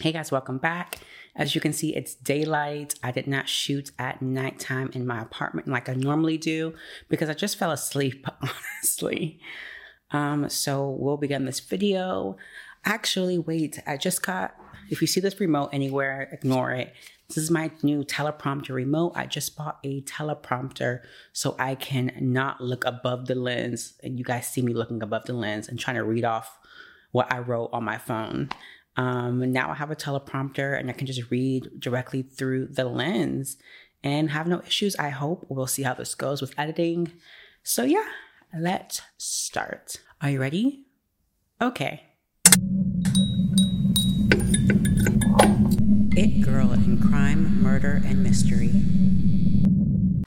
Hey guys, welcome back. As you can see, it's daylight. I did not shoot at nighttime in my apartment like I normally do because I just fell asleep, honestly. Um, so we'll begin this video. Actually, wait, I just got, if you see this remote anywhere, ignore it. This is my new teleprompter remote. I just bought a teleprompter so I can not look above the lens. And you guys see me looking above the lens and trying to read off what I wrote on my phone. Um, now I have a teleprompter and I can just read directly through the lens and have no issues. I hope we'll see how this goes with editing. So, yeah, let's start. Are you ready? Okay. It Girl in Crime, Murder, and Mystery.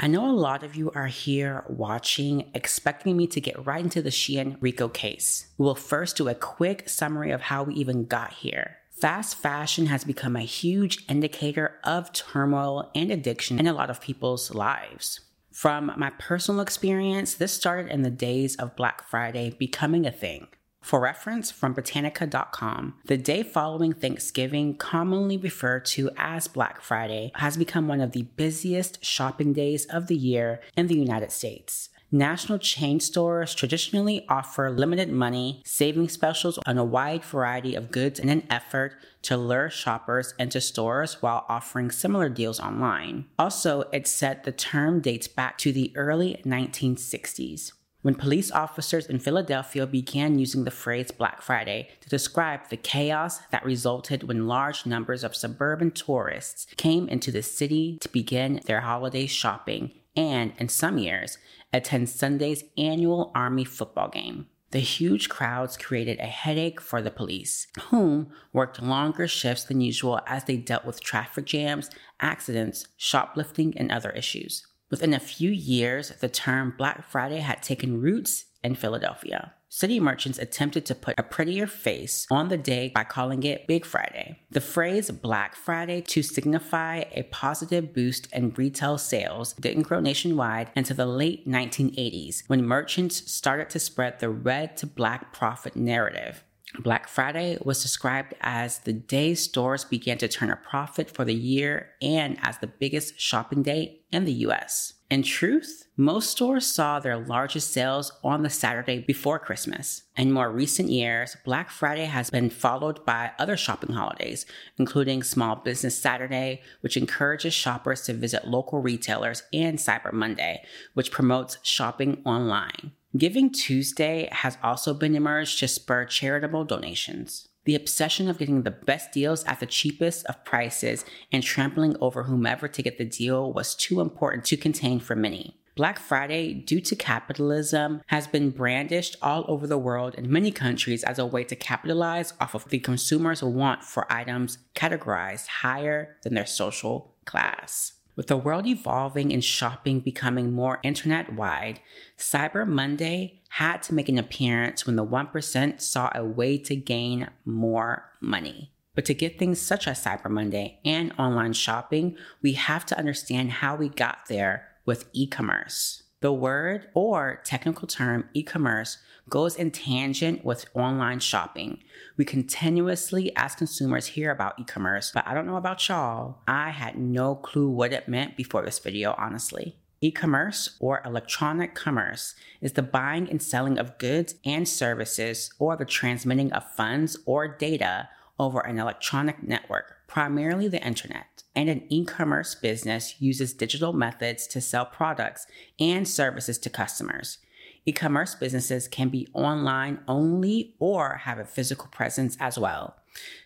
I know a lot of you are here watching, expecting me to get right into the Shein Rico case. We'll first do a quick summary of how we even got here. Fast fashion has become a huge indicator of turmoil and addiction in a lot of people's lives. From my personal experience, this started in the days of Black Friday becoming a thing. For reference, from Britannica.com, the day following Thanksgiving, commonly referred to as Black Friday, has become one of the busiest shopping days of the year in the United States. National chain stores traditionally offer limited money saving specials on a wide variety of goods in an effort to lure shoppers into stores while offering similar deals online. Also, it's said the term dates back to the early 1960s when police officers in Philadelphia began using the phrase Black Friday to describe the chaos that resulted when large numbers of suburban tourists came into the city to begin their holiday shopping and, in some years, attend Sunday's annual Army football game. The huge crowds created a headache for the police, whom worked longer shifts than usual as they dealt with traffic jams, accidents, shoplifting, and other issues. Within a few years, the term Black Friday had taken roots in Philadelphia. City merchants attempted to put a prettier face on the day by calling it Big Friday. The phrase Black Friday to signify a positive boost in retail sales didn't grow nationwide until the late 1980s when merchants started to spread the red to black profit narrative. Black Friday was described as the day stores began to turn a profit for the year and as the biggest shopping day in the US. In truth, most stores saw their largest sales on the Saturday before Christmas. In more recent years, Black Friday has been followed by other shopping holidays, including Small Business Saturday, which encourages shoppers to visit local retailers, and Cyber Monday, which promotes shopping online. Giving Tuesday has also been emerged to spur charitable donations. The obsession of getting the best deals at the cheapest of prices and trampling over whomever to get the deal was too important to contain for many. Black Friday, due to capitalism, has been brandished all over the world in many countries as a way to capitalize off of the consumer's want for items categorized higher than their social class. With the world evolving and shopping becoming more internet wide, Cyber Monday had to make an appearance when the 1% saw a way to gain more money. But to get things such as Cyber Monday and online shopping, we have to understand how we got there with e commerce. The word or technical term e commerce goes in tangent with online shopping. We continuously, as consumers, hear about e commerce, but I don't know about y'all. I had no clue what it meant before this video, honestly. E commerce or electronic commerce is the buying and selling of goods and services or the transmitting of funds or data over an electronic network, primarily the internet and an e commerce business uses digital methods to sell products and services to customers. E commerce businesses can be online only or have a physical presence as well.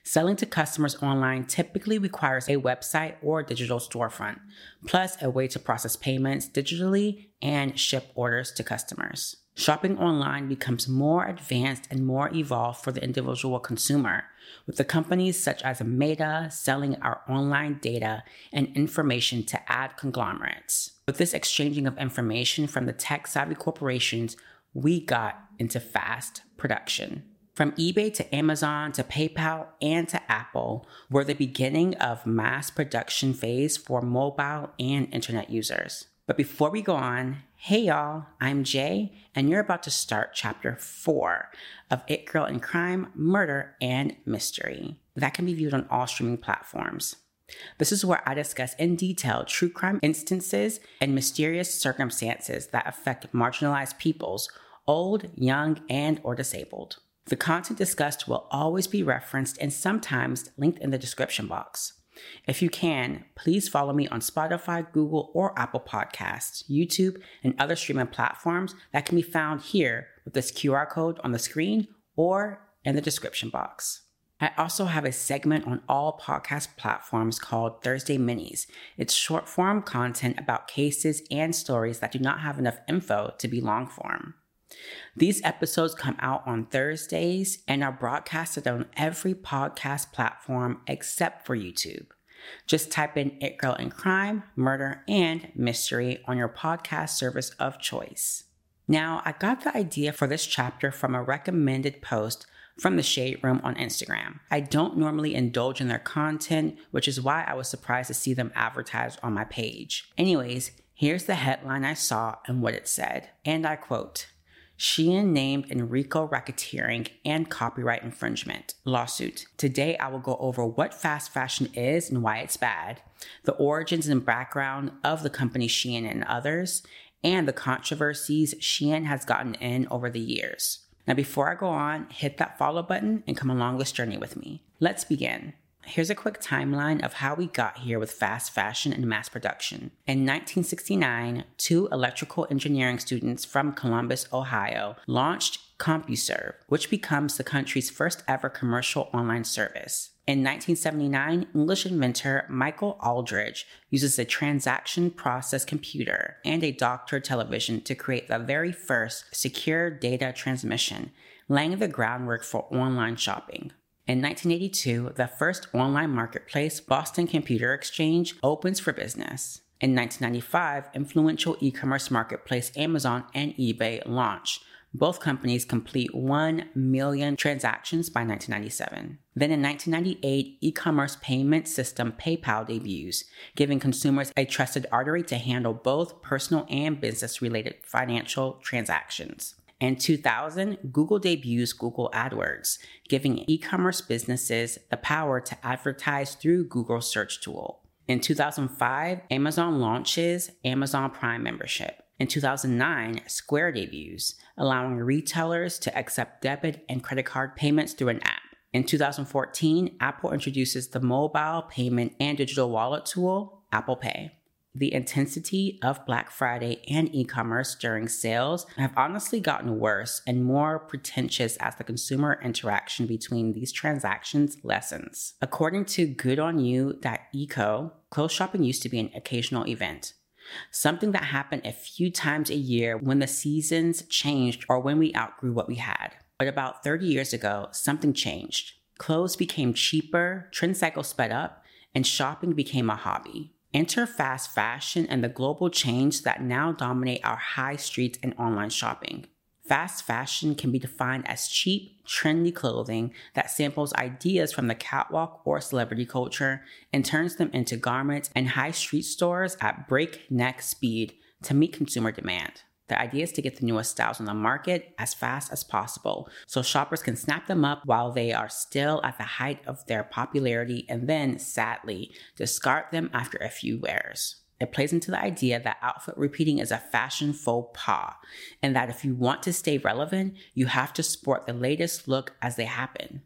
Selling to customers online typically requires a website or digital storefront, plus a way to process payments digitally and ship orders to customers. Shopping online becomes more advanced and more evolved for the individual consumer, with the companies such as Meta selling our online data and information to ad conglomerates. With this exchanging of information from the tech savvy corporations, we got into fast production. From eBay to Amazon to PayPal and to Apple were the beginning of mass production phase for mobile and internet users. But before we go on, hey y'all, I'm Jay, and you're about to start chapter four of It Girl in Crime, Murder, and Mystery. That can be viewed on all streaming platforms. This is where I discuss in detail true crime instances and mysterious circumstances that affect marginalized peoples, old, young, and or disabled. The content discussed will always be referenced and sometimes linked in the description box. If you can, please follow me on Spotify, Google, or Apple Podcasts, YouTube, and other streaming platforms that can be found here with this QR code on the screen or in the description box. I also have a segment on all podcast platforms called Thursday Minis. It's short form content about cases and stories that do not have enough info to be long form. These episodes come out on Thursdays and are broadcasted on every podcast platform except for YouTube. Just type in It Girl in Crime, Murder, and Mystery on your podcast service of choice. Now, I got the idea for this chapter from a recommended post from the Shade Room on Instagram. I don't normally indulge in their content, which is why I was surprised to see them advertised on my page. Anyways, here's the headline I saw and what it said. And I quote, Shein named in RICO racketeering and copyright infringement lawsuit. Today, I will go over what fast fashion is and why it's bad, the origins and background of the company Shein and others, and the controversies Shein has gotten in over the years. Now, before I go on, hit that follow button and come along this journey with me. Let's begin. Here's a quick timeline of how we got here with fast fashion and mass production. In 1969, two electrical engineering students from Columbus, Ohio, launched CompuServe, which becomes the country's first ever commercial online service. In 1979, English inventor Michael Aldrich uses a transaction process computer and a doctor television to create the very first secure data transmission, laying the groundwork for online shopping. In 1982, the first online marketplace, Boston Computer Exchange, opens for business. In 1995, influential e commerce marketplace Amazon and eBay launch. Both companies complete 1 million transactions by 1997. Then in 1998, e commerce payment system PayPal debuts, giving consumers a trusted artery to handle both personal and business related financial transactions. In 2000, Google debuts Google AdWords, giving e commerce businesses the power to advertise through Google's search tool. In 2005, Amazon launches Amazon Prime membership. In 2009, Square debuts, allowing retailers to accept debit and credit card payments through an app. In 2014, Apple introduces the mobile payment and digital wallet tool, Apple Pay the intensity of Black Friday and e commerce during sales have honestly gotten worse and more pretentious as the consumer interaction between these transactions lessens. According to goodonyou.eco, clothes shopping used to be an occasional event. Something that happened a few times a year when the seasons changed or when we outgrew what we had. But about 30 years ago, something changed. Clothes became cheaper, trend cycles sped up, and shopping became a hobby. Enter fast fashion and the global change that now dominate our high streets and online shopping. Fast fashion can be defined as cheap, trendy clothing that samples ideas from the catwalk or celebrity culture and turns them into garments in high street stores at breakneck speed to meet consumer demand. The idea is to get the newest styles on the market as fast as possible so shoppers can snap them up while they are still at the height of their popularity and then, sadly, discard them after a few wears. It plays into the idea that outfit repeating is a fashion faux pas, and that if you want to stay relevant, you have to sport the latest look as they happen.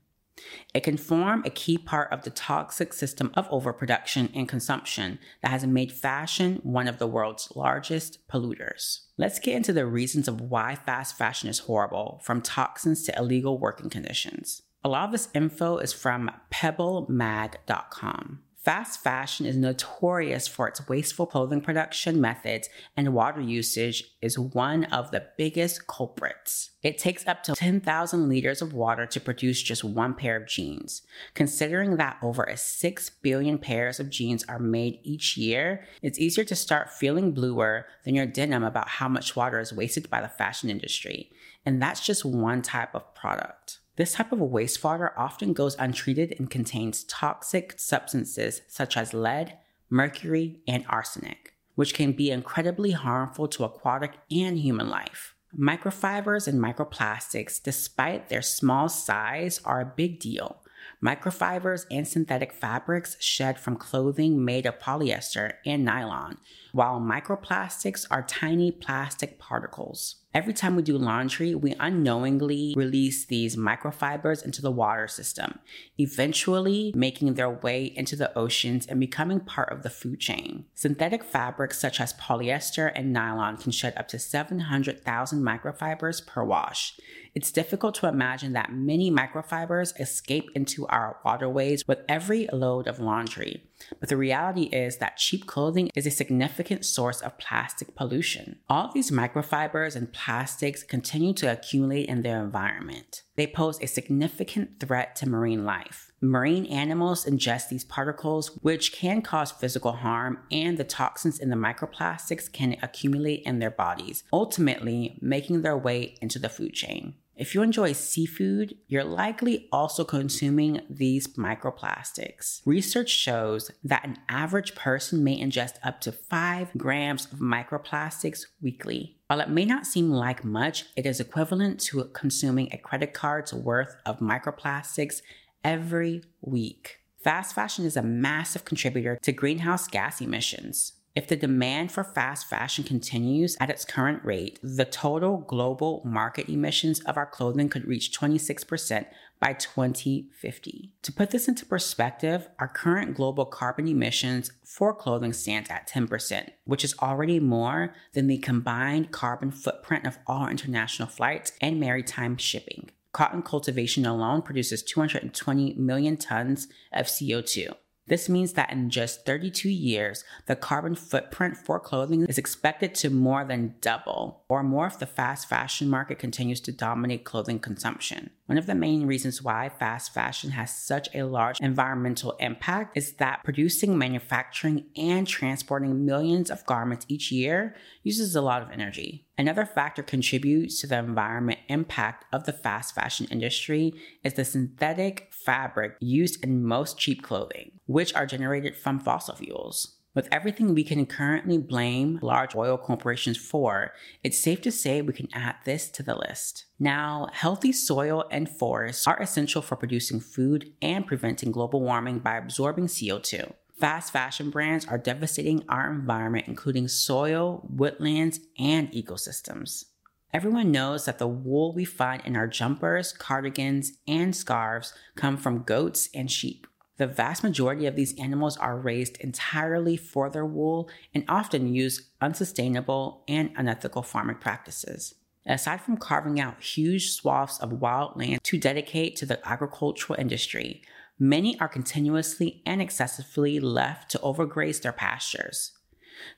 It can form a key part of the toxic system of overproduction and consumption that has made fashion one of the world's largest polluters. Let's get into the reasons of why fast fashion is horrible, from toxins to illegal working conditions. A lot of this info is from pebblemag.com. Fast fashion is notorious for its wasteful clothing production methods, and water usage is one of the biggest culprits. It takes up to 10,000 liters of water to produce just one pair of jeans. Considering that over 6 billion pairs of jeans are made each year, it's easier to start feeling bluer than your denim about how much water is wasted by the fashion industry. And that's just one type of product. This type of wastewater often goes untreated and contains toxic substances such as lead, mercury, and arsenic. which can be incredibly harmful to aquatic and human life. Microfibers and microplastics, despite their small size, are a big deal. Microfibers and synthetic fabrics shed from clothing made of polyester and nylon, while microplastics are tiny plastic particles. Every time we do laundry, we unknowingly release these microfibers into the water system, eventually making their way into the oceans and becoming part of the food chain. Synthetic fabrics such as polyester and nylon can shed up to 700,000 microfibers per wash. It's difficult to imagine that many microfibers escape into our waterways with every load of laundry. But the reality is that cheap clothing is a significant source of plastic pollution. All these microfibers and plastics continue to accumulate in their environment. They pose a significant threat to marine life. Marine animals ingest these particles, which can cause physical harm, and the toxins in the microplastics can accumulate in their bodies, ultimately making their way into the food chain. If you enjoy seafood, you're likely also consuming these microplastics. Research shows that an average person may ingest up to 5 grams of microplastics weekly. While it may not seem like much, it is equivalent to consuming a credit card's worth of microplastics every week. Fast fashion is a massive contributor to greenhouse gas emissions. If the demand for fast fashion continues at its current rate, the total global market emissions of our clothing could reach 26% by 2050. To put this into perspective, our current global carbon emissions for clothing stands at 10%, which is already more than the combined carbon footprint of all international flights and maritime shipping. Cotton cultivation alone produces 220 million tons of CO2. This means that in just 32 years, the carbon footprint for clothing is expected to more than double, or more if the fast fashion market continues to dominate clothing consumption. One of the main reasons why fast fashion has such a large environmental impact is that producing, manufacturing, and transporting millions of garments each year uses a lot of energy. Another factor contributes to the environment impact of the fast fashion industry is the synthetic fabric used in most cheap clothing, which are generated from fossil fuels. With everything we can currently blame large oil corporations for, it's safe to say we can add this to the list. Now, healthy soil and forests are essential for producing food and preventing global warming by absorbing CO2. Fast fashion brands are devastating our environment, including soil, woodlands, and ecosystems. Everyone knows that the wool we find in our jumpers, cardigans, and scarves come from goats and sheep. The vast majority of these animals are raised entirely for their wool and often use unsustainable and unethical farming practices. Aside from carving out huge swaths of wild land to dedicate to the agricultural industry, many are continuously and excessively left to overgraze their pastures.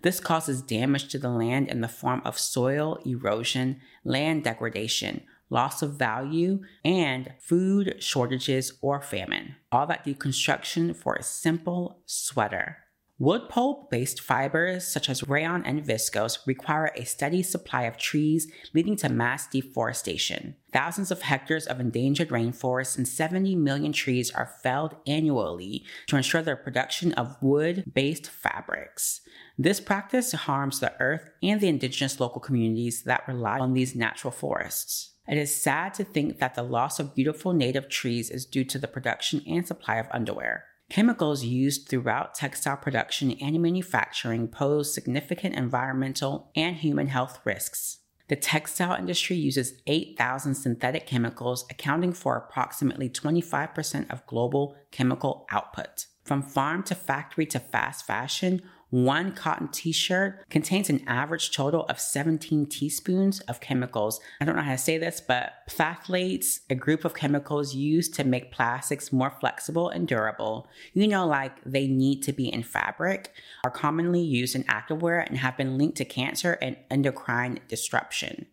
This causes damage to the land in the form of soil erosion, land degradation, loss of value, and food shortages or famine. All that deconstruction for a simple sweater. Wood pulp based fibers such as rayon and viscose require a steady supply of trees, leading to mass deforestation. Thousands of hectares of endangered rainforests and 70 million trees are felled annually to ensure the production of wood based fabrics. This practice harms the earth and the indigenous local communities that rely on these natural forests. It is sad to think that the loss of beautiful native trees is due to the production and supply of underwear. Chemicals used throughout textile production and manufacturing pose significant environmental and human health risks. The textile industry uses 8,000 synthetic chemicals, accounting for approximately 25% of global chemical output. From farm to factory to fast fashion, one cotton t shirt contains an average total of 17 teaspoons of chemicals. I don't know how to say this, but phthalates, a group of chemicals used to make plastics more flexible and durable, you know, like they need to be in fabric, are commonly used in activewear and have been linked to cancer and endocrine disruption.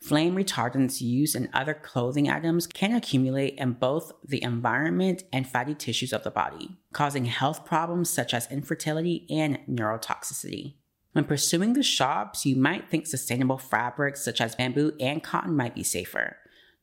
Flame retardants used in other clothing items can accumulate in both the environment and fatty tissues of the body, causing health problems such as infertility and neurotoxicity. When pursuing the shops, you might think sustainable fabrics such as bamboo and cotton might be safer.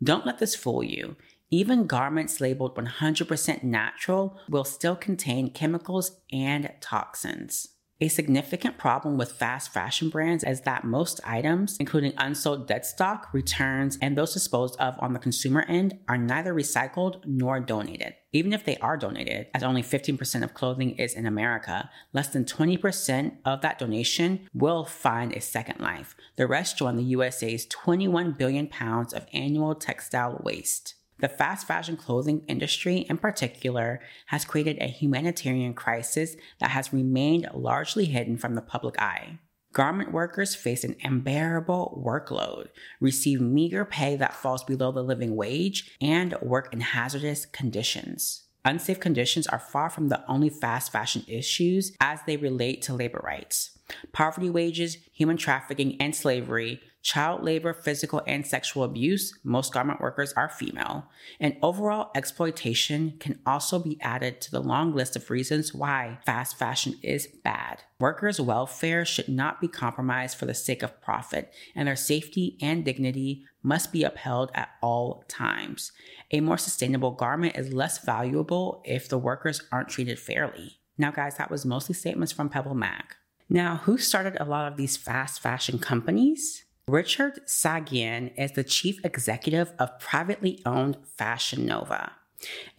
Don't let this fool you. Even garments labeled 100% natural will still contain chemicals and toxins. A significant problem with fast fashion brands is that most items, including unsold dead stock, returns, and those disposed of on the consumer end, are neither recycled nor donated. Even if they are donated, as only 15% of clothing is in America, less than 20% of that donation will find a second life. The rest join the USA's 21 billion pounds of annual textile waste. The fast fashion clothing industry, in particular, has created a humanitarian crisis that has remained largely hidden from the public eye. Garment workers face an unbearable workload, receive meager pay that falls below the living wage, and work in hazardous conditions. Unsafe conditions are far from the only fast fashion issues as they relate to labor rights. Poverty wages, human trafficking, and slavery child labor, physical and sexual abuse, most garment workers are female, and overall exploitation can also be added to the long list of reasons why fast fashion is bad. Workers' welfare should not be compromised for the sake of profit, and their safety and dignity must be upheld at all times. A more sustainable garment is less valuable if the workers aren't treated fairly. Now, guys, that was mostly statements from Pebble Mag. Now, who started a lot of these fast fashion companies? Richard Saghian is the chief executive of privately owned Fashion Nova,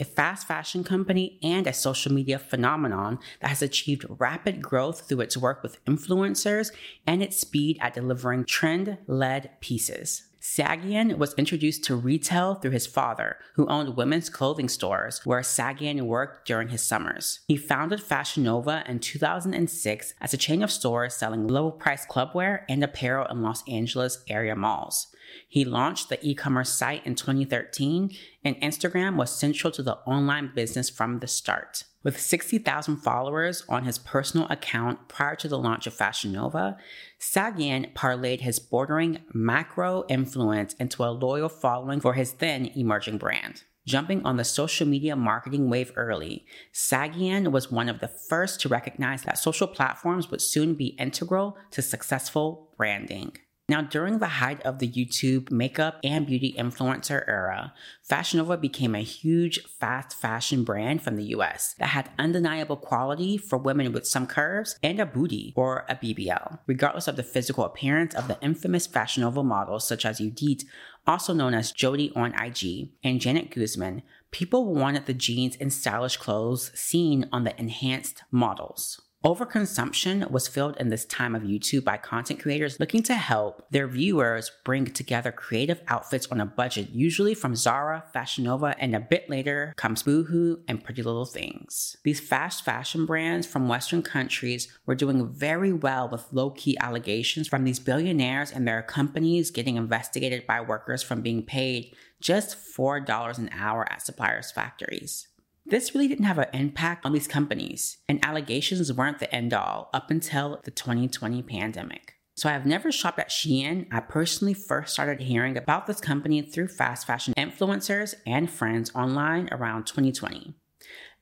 a fast fashion company and a social media phenomenon that has achieved rapid growth through its work with influencers and its speed at delivering trend led pieces. Saghian was introduced to retail through his father, who owned women's clothing stores where Saghian worked during his summers. He founded Fashion Nova in 2006 as a chain of stores selling low price clubwear and apparel in Los Angeles area malls. He launched the e commerce site in 2013, and Instagram was central to the online business from the start. With 60,000 followers on his personal account prior to the launch of Fashion Nova, Saghian parlayed his bordering macro influence into a loyal following for his then emerging brand. Jumping on the social media marketing wave early, Saghian was one of the first to recognize that social platforms would soon be integral to successful branding. Now, during the height of the YouTube makeup and beauty influencer era, Fashion Nova became a huge fast fashion brand from the US that had undeniable quality for women with some curves and a booty or a BBL, regardless of the physical appearance of the infamous Fashion Nova models such as Judith, also known as Jody on IG, and Janet Guzman. People wanted the jeans and stylish clothes seen on the enhanced models. Overconsumption was filled in this time of YouTube by content creators looking to help their viewers bring together creative outfits on a budget, usually from Zara, Fashion Nova, and a bit later comes Boohoo and Pretty Little Things. These fast fashion brands from Western countries were doing very well with low key allegations from these billionaires and their companies getting investigated by workers from being paid just $4 an hour at suppliers' factories. This really didn't have an impact on these companies, and allegations weren't the end all up until the 2020 pandemic. So I have never shopped at Shein. I personally first started hearing about this company through fast fashion influencers and friends online around 2020.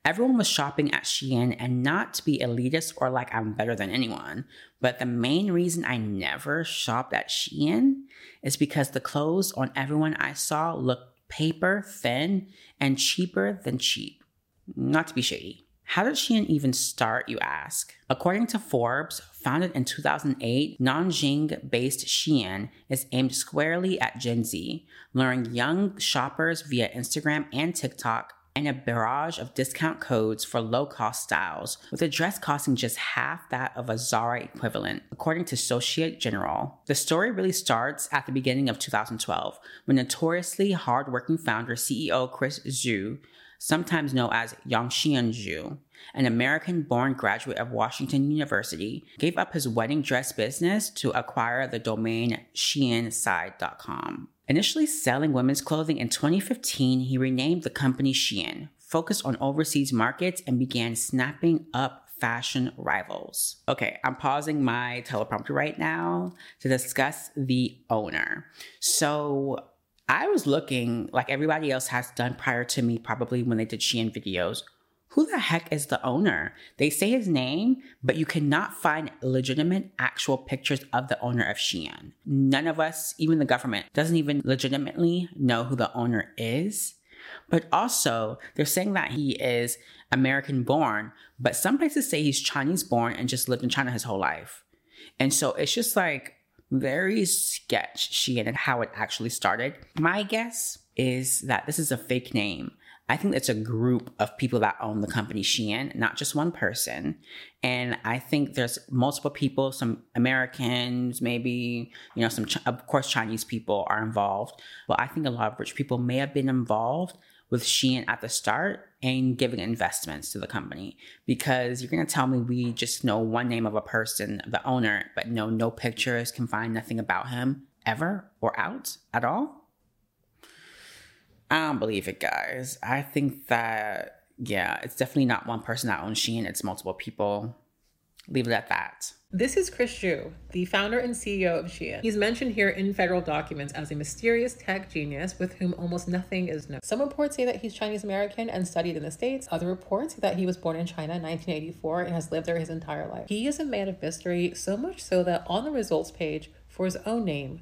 Everyone was shopping at Shein and not to be elitist or like I'm better than anyone, but the main reason I never shopped at Shein is because the clothes on everyone I saw looked paper thin and cheaper than cheap. Not to be shady. How did Shein even start, you ask? According to Forbes, founded in 2008, Nanjing based Shein is aimed squarely at Gen Z, luring young shoppers via Instagram and TikTok and a barrage of discount codes for low cost styles, with a dress costing just half that of a Zara equivalent, according to Societe Generale. The story really starts at the beginning of 2012, when notoriously hardworking founder CEO Chris Xu sometimes known as Yang Xianzhu, an American born graduate of Washington University, gave up his wedding dress business to acquire the domain SheInside.com. Initially selling women's clothing in 2015, he renamed the company Shein, focused on overseas markets, and began snapping up fashion rivals. Okay, I'm pausing my teleprompter right now to discuss the owner. So, I was looking like everybody else has done prior to me, probably when they did Shein videos. Who the heck is the owner? They say his name, but you cannot find legitimate actual pictures of the owner of Shein. None of us, even the government, doesn't even legitimately know who the owner is. But also, they're saying that he is American born, but some places say he's Chinese born and just lived in China his whole life. And so it's just like very sketch Shein and how it actually started. My guess is that this is a fake name. I think it's a group of people that own the company Shein, not just one person. And I think there's multiple people, some Americans, maybe, you know, some, of course, Chinese people are involved. But I think a lot of rich people may have been involved with Shein at the start and giving investments to the company because you're going to tell me we just know one name of a person, the owner, but know no pictures, can find nothing about him ever or out at all. I don't believe it, guys. I think that, yeah, it's definitely not one person that owns Shein, it's multiple people. Leave it at that. This is Chris Xu, the founder and CEO of Shein. He's mentioned here in federal documents as a mysterious tech genius with whom almost nothing is known. Some reports say that he's Chinese American and studied in the States. Other reports say that he was born in China in 1984 and has lived there his entire life. He is a man of mystery, so much so that on the results page for his own name,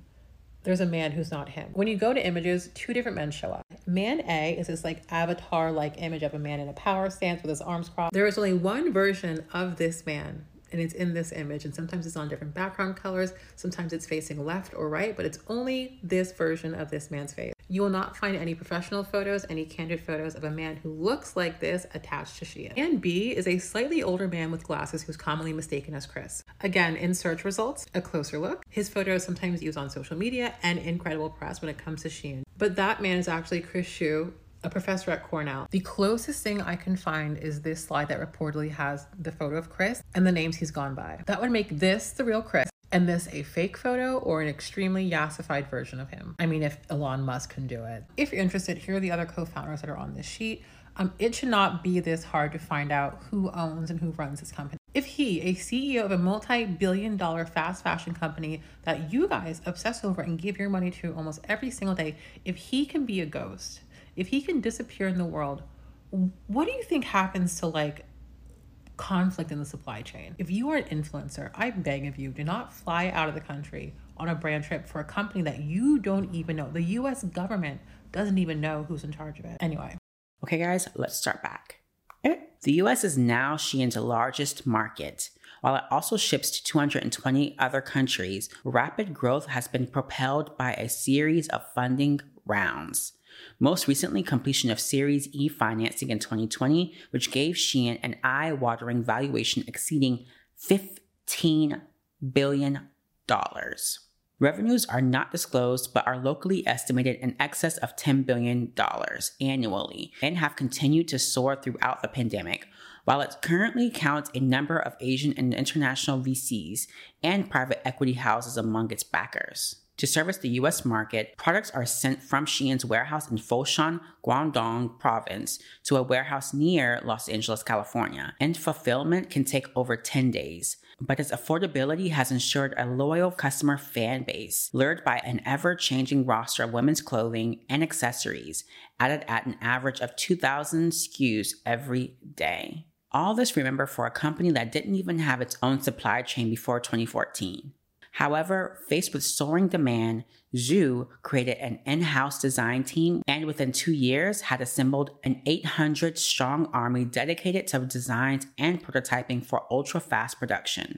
there's a man who's not him. When you go to images, two different men show up. Man A is this like avatar like image of a man in a power stance with his arms crossed. There is only one version of this man and it's in this image and sometimes it's on different background colors sometimes it's facing left or right but it's only this version of this man's face you will not find any professional photos any candid photos of a man who looks like this attached to Shein. And B is a slightly older man with glasses who's commonly mistaken as Chris. Again, in search results, a closer look. His photos sometimes used on social media and incredible press when it comes to Shein. But that man is actually Chris Xu, a professor at Cornell. The closest thing I can find is this slide that reportedly has the photo of Chris and the names he's gone by. That would make this the real Chris and this a fake photo or an extremely yassified version of him. I mean, if Elon Musk can do it. If you're interested, here are the other co founders that are on this sheet. Um, it should not be this hard to find out who owns and who runs this company. If he, a CEO of a multi billion dollar fast fashion company that you guys obsess over and give your money to almost every single day, if he can be a ghost, if he can disappear in the world, what do you think happens to like conflict in the supply chain? If you are an influencer, I beg of you, do not fly out of the country on a brand trip for a company that you don't even know. The US government doesn't even know who's in charge of it. Anyway. Okay, guys, let's start back. Eh, the US is now Shein's largest market. While it also ships to 220 other countries, rapid growth has been propelled by a series of funding rounds. Most recently, completion of Series E financing in 2020, which gave Shein an eye watering valuation exceeding $15 billion. Revenues are not disclosed but are locally estimated in excess of $10 billion annually and have continued to soar throughout the pandemic. While it currently counts a number of Asian and international VCs and private equity houses among its backers. To service the US market, products are sent from Shein's warehouse in Foshan, Guangdong province to a warehouse near Los Angeles, California, and fulfillment can take over 10 days. But its affordability has ensured a loyal customer fan base, lured by an ever changing roster of women's clothing and accessories, added at an average of 2,000 SKUs every day. All this, remember, for a company that didn't even have its own supply chain before 2014. However, faced with soaring demand, Xu created an in house design team and within two years had assembled an 800 strong army dedicated to designs and prototyping for ultra fast production.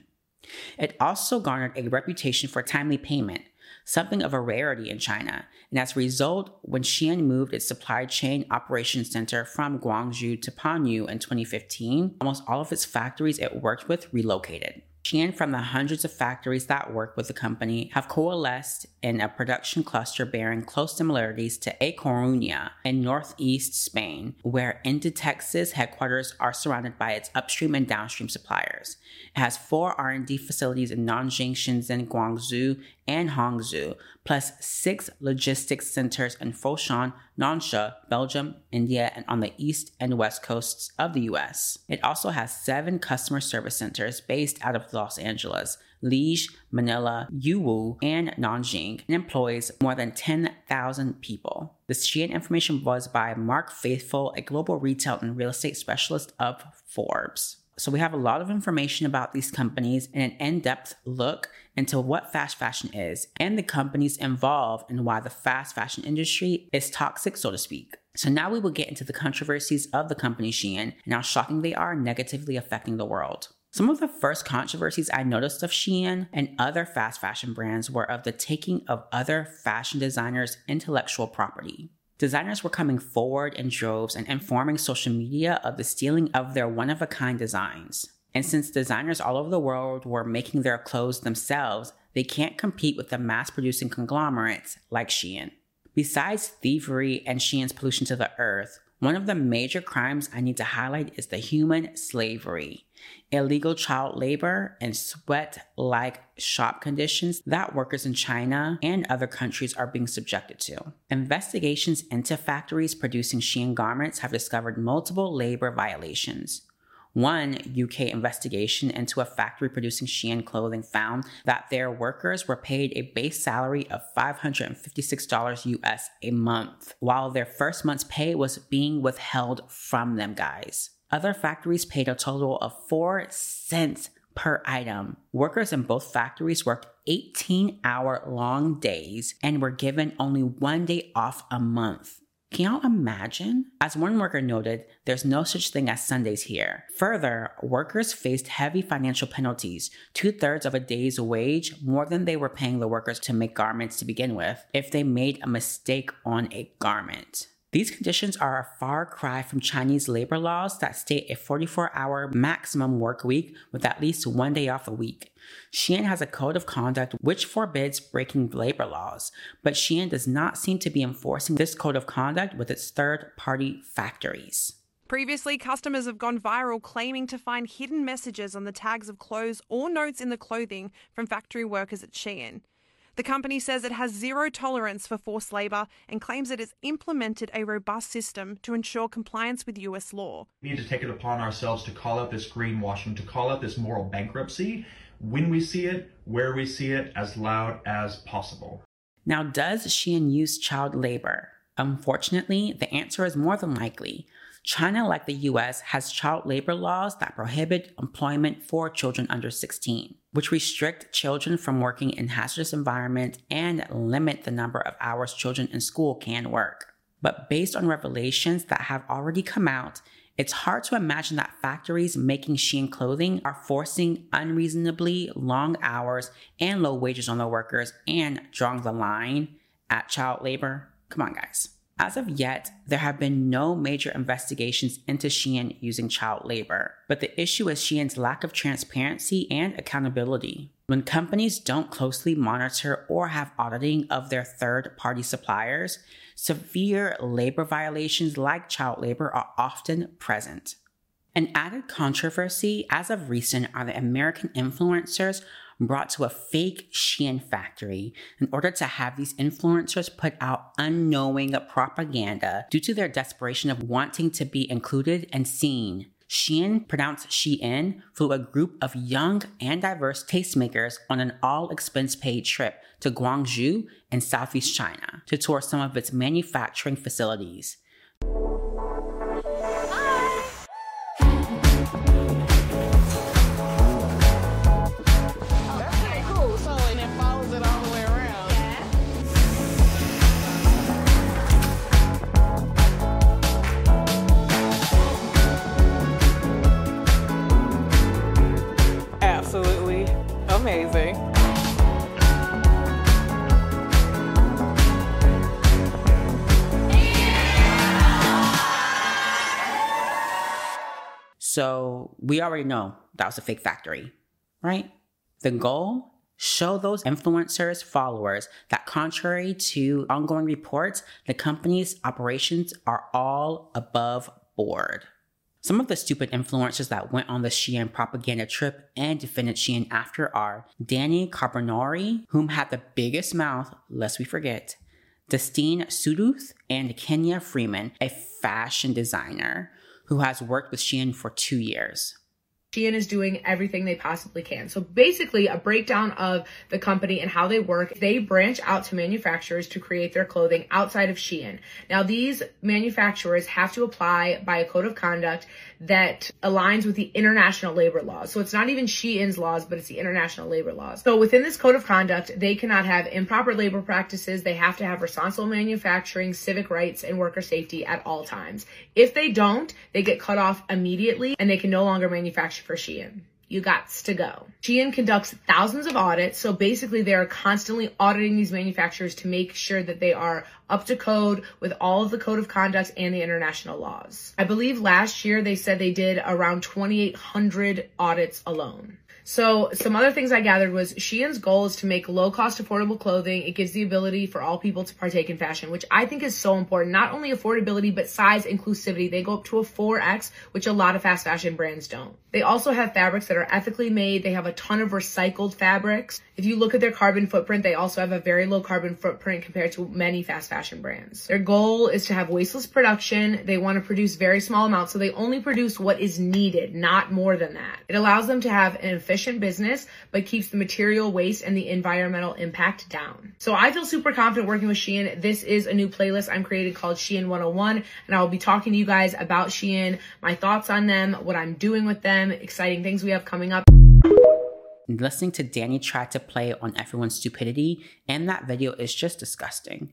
It also garnered a reputation for timely payment, something of a rarity in China. And as a result, when Shein moved its supply chain operations center from Guangzhou to Panyu in 2015, almost all of its factories it worked with relocated. Shein from the hundreds of factories that work with the company have coalesced in a production cluster bearing close similarities to A Coruña in northeast Spain, where Inditex's headquarters are surrounded by its upstream and downstream suppliers. It has four R&D facilities in Nanjing, Shenzhen, Guangzhou, and Hangzhou, plus six logistics centers in Foshan, Nansha, Belgium, India, and on the east and west coasts of the US. It also has seven customer service centers based out of Los Angeles, Liege, Manila, Yiwu, and Nanjing, and employs more than 10,000 people. The Shein information was by Mark Faithfull, a global retail and real estate specialist of Forbes. So we have a lot of information about these companies and an in-depth look into what fast fashion is and the companies involved and why the fast fashion industry is toxic, so to speak. So now we will get into the controversies of the company Shein and how shocking they are negatively affecting the world. Some of the first controversies I noticed of Shein and other fast fashion brands were of the taking of other fashion designers' intellectual property. Designers were coming forward in droves and informing social media of the stealing of their one of a kind designs. And since designers all over the world were making their clothes themselves, they can't compete with the mass producing conglomerates like Shein. Besides thievery and Shein's pollution to the earth, one of the major crimes I need to highlight is the human slavery, illegal child labor, and sweat like shop conditions that workers in China and other countries are being subjected to. Investigations into factories producing Shein garments have discovered multiple labor violations. One UK investigation into a factory producing Shein clothing found that their workers were paid a base salary of $556 US a month, while their first month's pay was being withheld from them, guys. Other factories paid a total of 4 cents per item. Workers in both factories worked 18 hour long days and were given only one day off a month. Can y'all imagine? As one worker noted, there's no such thing as Sundays here. Further, workers faced heavy financial penalties, two thirds of a day's wage, more than they were paying the workers to make garments to begin with, if they made a mistake on a garment. These conditions are a far cry from Chinese labor laws that state a 44 hour maximum work week with at least one day off a week. Shein has a code of conduct which forbids breaking labor laws, but Shein does not seem to be enforcing this code of conduct with its third party factories. Previously, customers have gone viral claiming to find hidden messages on the tags of clothes or notes in the clothing from factory workers at Shein. The company says it has zero tolerance for forced labour and claims it has implemented a robust system to ensure compliance with US law. We need to take it upon ourselves to call out this greenwashing, to call out this moral bankruptcy when we see it, where we see it, as loud as possible. Now, does Shein use child labor? Unfortunately, the answer is more than likely. China, like the US, has child labor laws that prohibit employment for children under 16, which restrict children from working in hazardous environments and limit the number of hours children in school can work. But based on revelations that have already come out, it's hard to imagine that factories making Shein clothing are forcing unreasonably long hours and low wages on their workers and drawing the line at child labor. Come on, guys. As of yet, there have been no major investigations into Shein using child labor, but the issue is Shein's lack of transparency and accountability. When companies don't closely monitor or have auditing of their third party suppliers, severe labor violations like child labor are often present. An added controversy as of recent are the American influencers brought to a fake Shein factory in order to have these influencers put out unknowing propaganda due to their desperation of wanting to be included and seen. Shein, pronounced Shein, flew a group of young and diverse tastemakers on an all expense paid trip to Guangzhou in Southeast China to tour some of its manufacturing facilities. So we already know that was a fake factory, right? The goal show those influencers followers that contrary to ongoing reports the company's operations are all above board some of the stupid influencers that went on the Shein propaganda trip and defended Shein after are Dani Carbonari, whom had the biggest mouth, lest we forget, Destene Sudduth, and Kenya Freeman, a fashion designer who has worked with Shein for two years. Shein is doing everything they possibly can. So basically a breakdown of the company and how they work. They branch out to manufacturers to create their clothing outside of Shein. Now these manufacturers have to apply by a code of conduct that aligns with the international labor laws. So it's not even Shein's laws, but it's the international labor laws. So within this code of conduct, they cannot have improper labor practices. They have to have responsible manufacturing, civic rights, and worker safety at all times. If they don't, they get cut off immediately and they can no longer manufacture for Shein you got to go. Shein conducts thousands of audits. So basically they are constantly auditing these manufacturers to make sure that they are up to code with all of the code of conduct and the international laws. I believe last year they said they did around 2,800 audits alone. So some other things I gathered was Shein's goal is to make low cost affordable clothing. It gives the ability for all people to partake in fashion, which I think is so important. Not only affordability, but size inclusivity. They go up to a 4X, which a lot of fast fashion brands don't. They also have fabrics that are ethically made. They have a ton of recycled fabrics. If you look at their carbon footprint, they also have a very low carbon footprint compared to many fast fashion brands. Their goal is to have wasteless production. They want to produce very small amounts, so they only produce what is needed, not more than that. It allows them to have an efficient business, but keeps the material waste and the environmental impact down. So I feel super confident working with Shein. This is a new playlist I'm creating called Shein 101, and I will be talking to you guys about Shein, my thoughts on them, what I'm doing with them, exciting things we have coming up. Listening to Dani try to play on everyone's stupidity in that video is just disgusting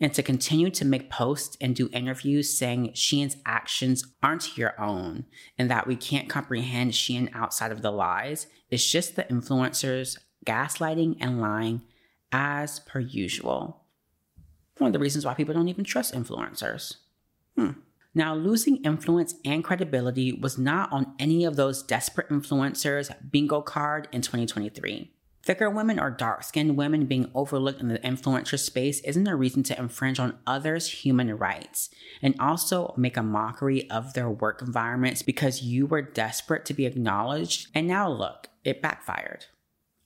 and to continue to make posts and do interviews saying Shein's actions aren't your own and that we can't comprehend Shein outside of the lies is just the influencers gaslighting and lying as per usual. One of the reasons why people don't even trust influencers. Hmm. Now, losing influence and credibility was not on any of those desperate influencers' bingo card in 2023. Thicker women or dark skinned women being overlooked in the influencer space isn't a reason to infringe on others' human rights and also make a mockery of their work environments because you were desperate to be acknowledged. And now look, it backfired.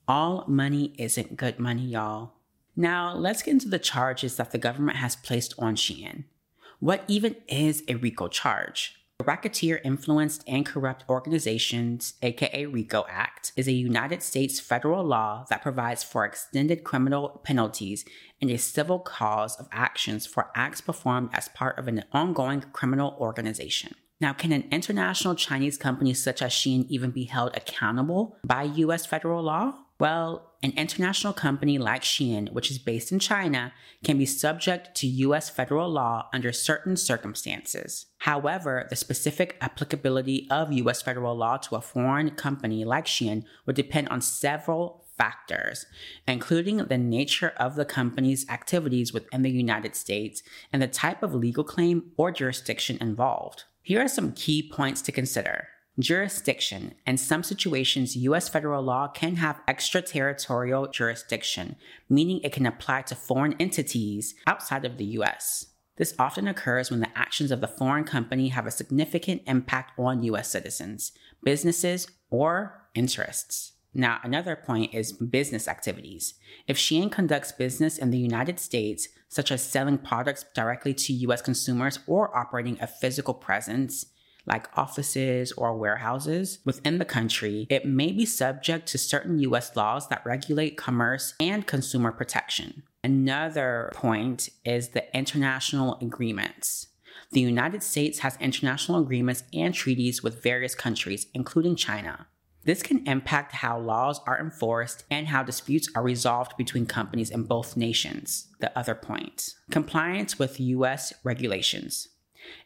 All money isn't good money, y'all. Now, let's get into the charges that the government has placed on Shein. What even is a RICO charge? Racketeer Influenced and Corrupt Organizations, aka RICO Act, is a United States federal law that provides for extended criminal penalties and a civil cause of actions for acts performed as part of an ongoing criminal organization. Now, can an international Chinese company such as Shein even be held accountable by US federal law? Well, an international company like Shein, which is based in China, can be subject to US federal law under certain circumstances. However, the specific applicability of US federal law to a foreign company like Shein would depend on several factors, including the nature of the company's activities within the United States and the type of legal claim or jurisdiction involved. Here are some key points to consider. Jurisdiction. In some situations, U.S. federal law can have extraterritorial jurisdiction, meaning it can apply to foreign entities outside of the U.S. This often occurs when the actions of the foreign company have a significant impact on U.S. citizens, businesses, or interests. Now, another point is business activities. If Shein conducts business in the United States, such as selling products directly to US consumers or operating a physical presence, like offices or warehouses within the country, it may be subject to certain US laws that regulate commerce and consumer protection. Another point is the international agreements. The United States has international agreements and treaties with various countries, including China. This can impact how laws are enforced and how disputes are resolved between companies in both nations. The other point compliance with US regulations.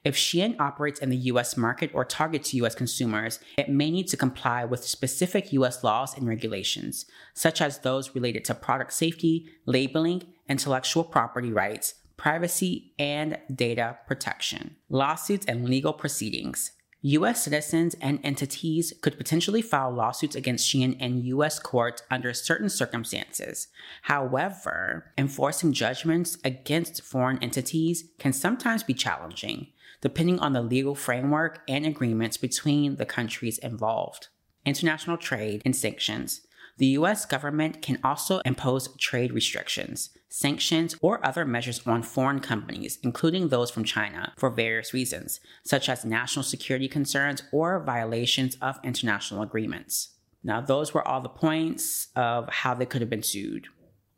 If Shein operates in the US market or targets US consumers, it may need to comply with specific US laws and regulations, such as those related to product safety, labeling, intellectual property rights, privacy, and data protection. Lawsuits and legal proceedings. U.S. citizens and entities could potentially file lawsuits against Shein in U.S. courts under certain circumstances. However, enforcing judgments against foreign entities can sometimes be challenging, depending on the legal framework and agreements between the countries involved. International trade and sanctions. The US government can also impose trade restrictions, sanctions, or other measures on foreign companies, including those from China, for various reasons, such as national security concerns or violations of international agreements. Now, those were all the points of how they could have been sued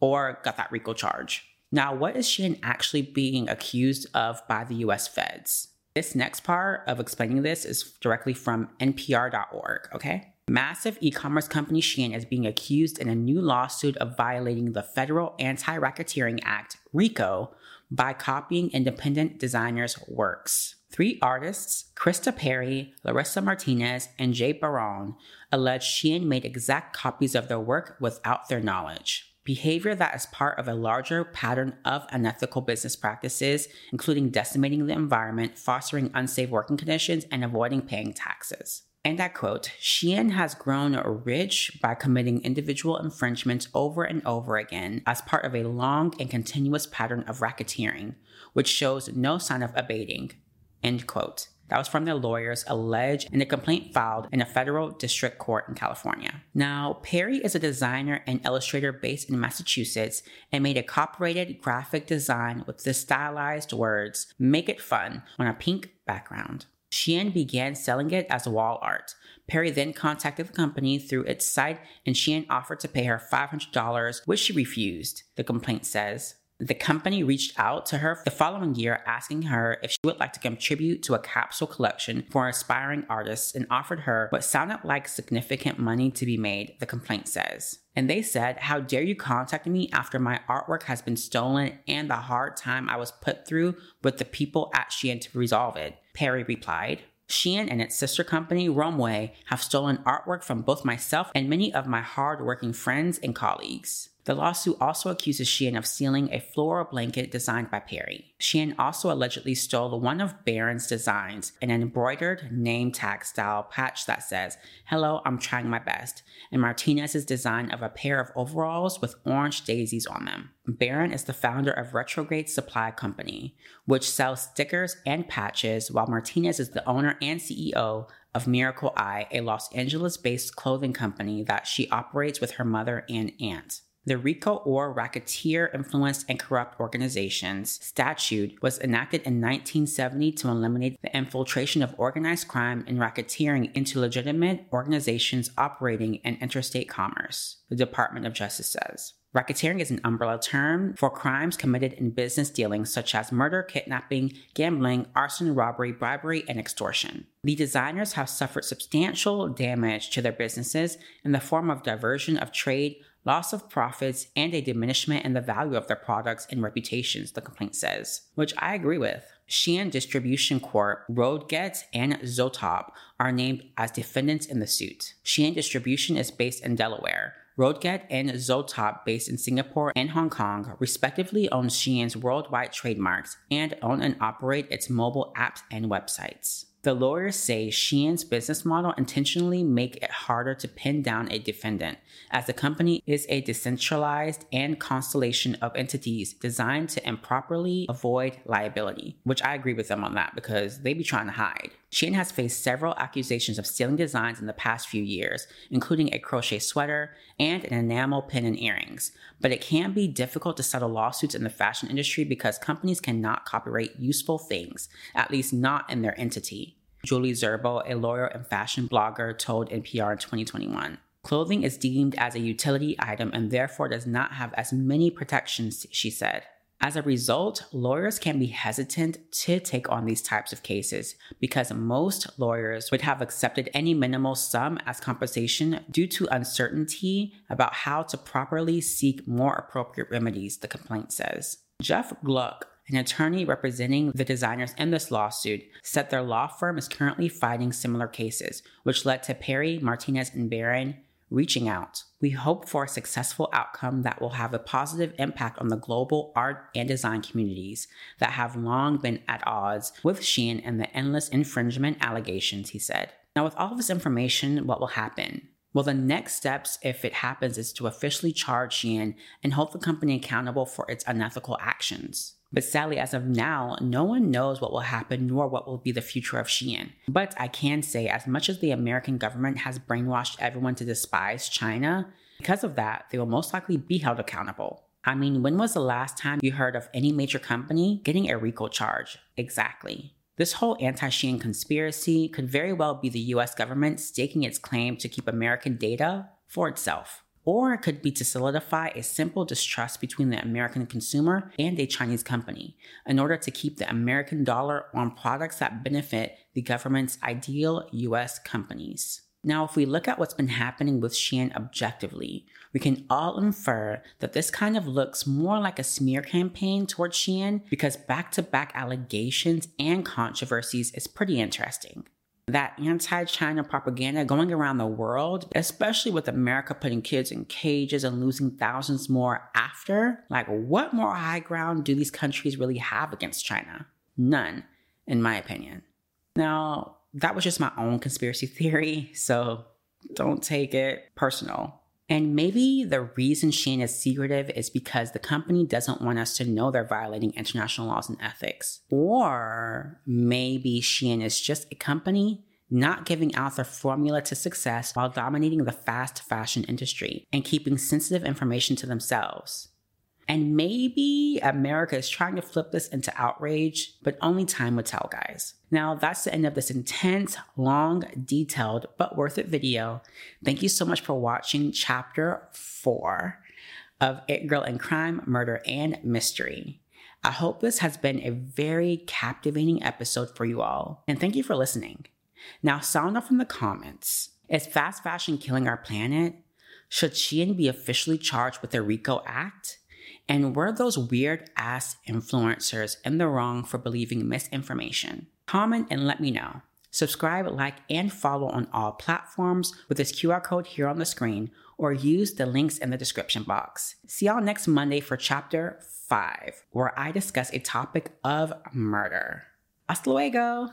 or got that RICO charge. Now, what is Shein actually being accused of by the US feds? This next part of explaining this is directly from npr.org, okay? Massive e commerce company Shein is being accused in a new lawsuit of violating the federal Anti Racketeering Act, RICO, by copying independent designers' works. Three artists, Krista Perry, Larissa Martinez, and Jay Baron, allege Shein made exact copies of their work without their knowledge. Behavior that is part of a larger pattern of unethical business practices, including decimating the environment, fostering unsafe working conditions, and avoiding paying taxes. And I quote, Shein has grown rich by committing individual infringements over and over again as part of a long and continuous pattern of racketeering, which shows no sign of abating. End quote. That was from their lawyers alleged in a complaint filed in a federal district court in California. Now, Perry is a designer and illustrator based in Massachusetts and made a copyrighted graphic design with the stylized words, Make it fun, on a pink background. Shein began selling it as wall art. Perry then contacted the company through its site and Shein offered to pay her $500, which she refused, the complaint says. The company reached out to her the following year asking her if she would like to contribute to a capsule collection for aspiring artists and offered her what sounded like significant money to be made, the complaint says. And they said, How dare you contact me after my artwork has been stolen and the hard time I was put through with the people at Shein to resolve it? Perry replied. Shein and its sister company, Romwe, have stolen artwork from both myself and many of my hard-working friends and colleagues. The lawsuit also accuses Shein of stealing a floral blanket designed by Perry. Shein also allegedly stole one of Baron's designs, an embroidered name tag style patch that says, Hello, I'm trying my best, and Martinez's design of a pair of overalls with orange daisies on them. Baron is the founder of Retrograde Supply Company, which sells stickers and patches, while Martinez is the owner and CEO of Miracle Eye, a Los Angeles based clothing company that she operates with her mother and aunt. The RICO or Racketeer Influenced and Corrupt Organizations statute was enacted in 1970 to eliminate the infiltration of organized crime and racketeering into legitimate organizations operating in interstate commerce, the Department of Justice says. Racketeering is an umbrella term for crimes committed in business dealings such as murder, kidnapping, gambling, arson, robbery, bribery, and extortion. The designers have suffered substantial damage to their businesses in the form of diversion of trade, loss of profits, and a diminishment in the value of their products and reputations, the complaint says, which I agree with. Shein Distribution Corp, Roadget, and Zoetop are named as defendants in the suit. Shein Distribution is based in Delaware. Roadget and Zoetop, based in Singapore and Hong Kong, respectively own Shein's worldwide trademarks and own and operate its mobile apps and websites. The lawyers say Shein's business model intentionally make it harder to pin down a defendant, as the company is a decentralized and constellation of entities designed to improperly avoid liability. Which I agree with them on that because they be trying to hide. Shein has faced several accusations of stealing designs in the past few years, including a crochet sweater and an enamel pin and earrings. But it can be difficult to settle lawsuits in the fashion industry because companies cannot copyright useful things, at least not in their entity. Julie Zerbo, a lawyer and fashion blogger, told NPR in 2021. Clothing is deemed as a utility item and therefore does not have as many protections, she said. As a result, lawyers can be hesitant to take on these types of cases because most lawyers would have accepted any minimal sum as compensation due to uncertainty about how to properly seek more appropriate remedies, the complaint says. Jeff Gluck, an attorney representing the designers in this lawsuit, said their law firm is currently fighting similar cases, which led to Perry, Martinez, and Baron reaching out. We hope for a successful outcome that will have a positive impact on the global art and design communities that have long been at odds with Shein and the endless infringement allegations, he said. Now, with all of this information, what will happen? Well, the next steps, if it happens, is to officially charge Shein and hold the company accountable for its unethical actions. But sadly, as of now, no one knows what will happen nor what will be the future of Shein. But I can say, as much as the American government has brainwashed everyone to despise China, because of that, they will most likely be held accountable. I mean, when was the last time you heard of any major company getting a RICO charge? Exactly. This whole anti Shein conspiracy could very well be the US government staking its claim to keep American data for itself. Or it could be to solidify a simple distrust between the American consumer and a Chinese company in order to keep the American dollar on products that benefit the government's ideal US companies. Now, if we look at what's been happening with Shein objectively, we can all infer that this kind of looks more like a smear campaign towards Shein because back to back allegations and controversies is pretty interesting that anti China propaganda going around the world, especially with America putting kids in cages and losing thousands more after. Like, what more high ground do these countries really have against China? None, in my opinion. Now, that was just my own conspiracy theory, so don't take it personal. And maybe the reason Shein is secretive is because the company doesn't want us to know they're violating international laws and ethics. Or maybe Shein is just a company not giving out their formula to success while dominating the fast fashion industry and keeping sensitive information to themselves. And maybe America is trying to flip this into outrage, but only time will tell, guys. Now, that's the end of this intense, long, detailed, but worth it video. Thank you so much for watching chapter four of It Girl in Crime, Murder, and Mystery. I hope this has been a very captivating episode for you all, and thank you for listening. Now, sound off in the comments. Is fast fashion killing our planet? Should Shein be officially charged with the RICO Act? And were those weird ass influencers in the wrong for believing misinformation? Comment and let me know. Subscribe, like, and follow on all platforms with this QR code here on the screen or use the links in the description box. See y'all next Monday for chapter 5, where I discuss a topic of murder. Hasta luego!